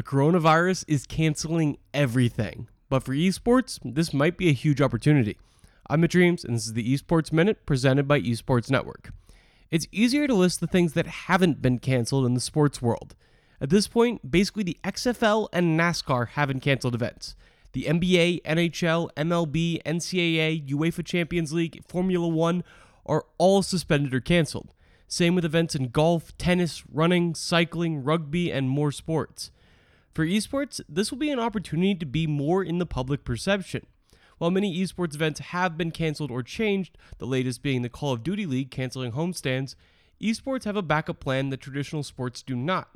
The coronavirus is canceling everything. But for esports, this might be a huge opportunity. I'm Mitch Reames, and this is the Esports Minute presented by Esports Network. It's easier to list the things that haven't been canceled in the sports world. At this point, basically the XFL and NASCAR haven't canceled events. The NBA, NHL, MLB, NCAA, UEFA Champions League, Formula One are all suspended or canceled. Same with events in golf, tennis, running, cycling, rugby, and more sports. For esports, this will be an opportunity to be more in the public perception. While many esports events have been canceled or changed, the latest being the Call of Duty League canceling homestands, esports have a backup plan that traditional sports do not.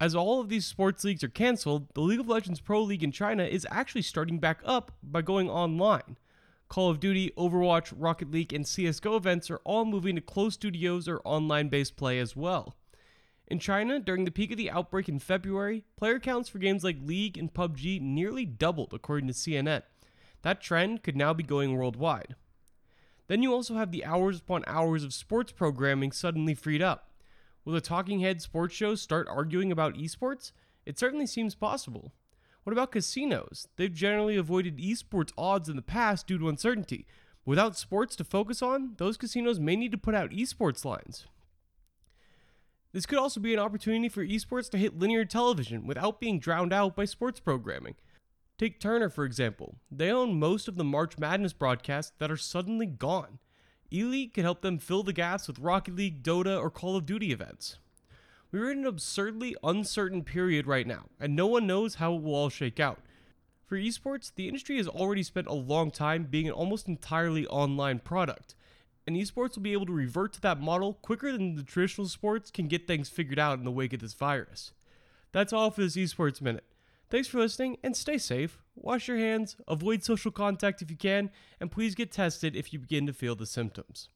As all of these sports leagues are canceled, the League of Legends Pro League in China is actually starting back up by going online. Call of Duty, Overwatch, Rocket League, and CSGO events are all moving to closed studios or online based play as well. In China, during the peak of the outbreak in February, player counts for games like League and PUBG nearly doubled, according to CNN. That trend could now be going worldwide. Then you also have the hours upon hours of sports programming suddenly freed up. Will the talking head sports shows start arguing about esports? It certainly seems possible. What about casinos? They've generally avoided esports odds in the past due to uncertainty. Without sports to focus on, those casinos may need to put out esports lines. This could also be an opportunity for esports to hit linear television without being drowned out by sports programming. Take Turner, for example. They own most of the March Madness broadcasts that are suddenly gone. ELEAGUE could help them fill the gaps with Rocket League, Dota, or Call of Duty events. We're in an absurdly uncertain period right now, and no one knows how it will all shake out. For esports, the industry has already spent a long time being an almost entirely online product and esports will be able to revert to that model quicker than the traditional sports can get things figured out in the wake of this virus. That's all for this Esports Minute. Thanks for listening and stay safe. Wash your hands, avoid social contact if you can, and please get tested if you begin to feel the symptoms.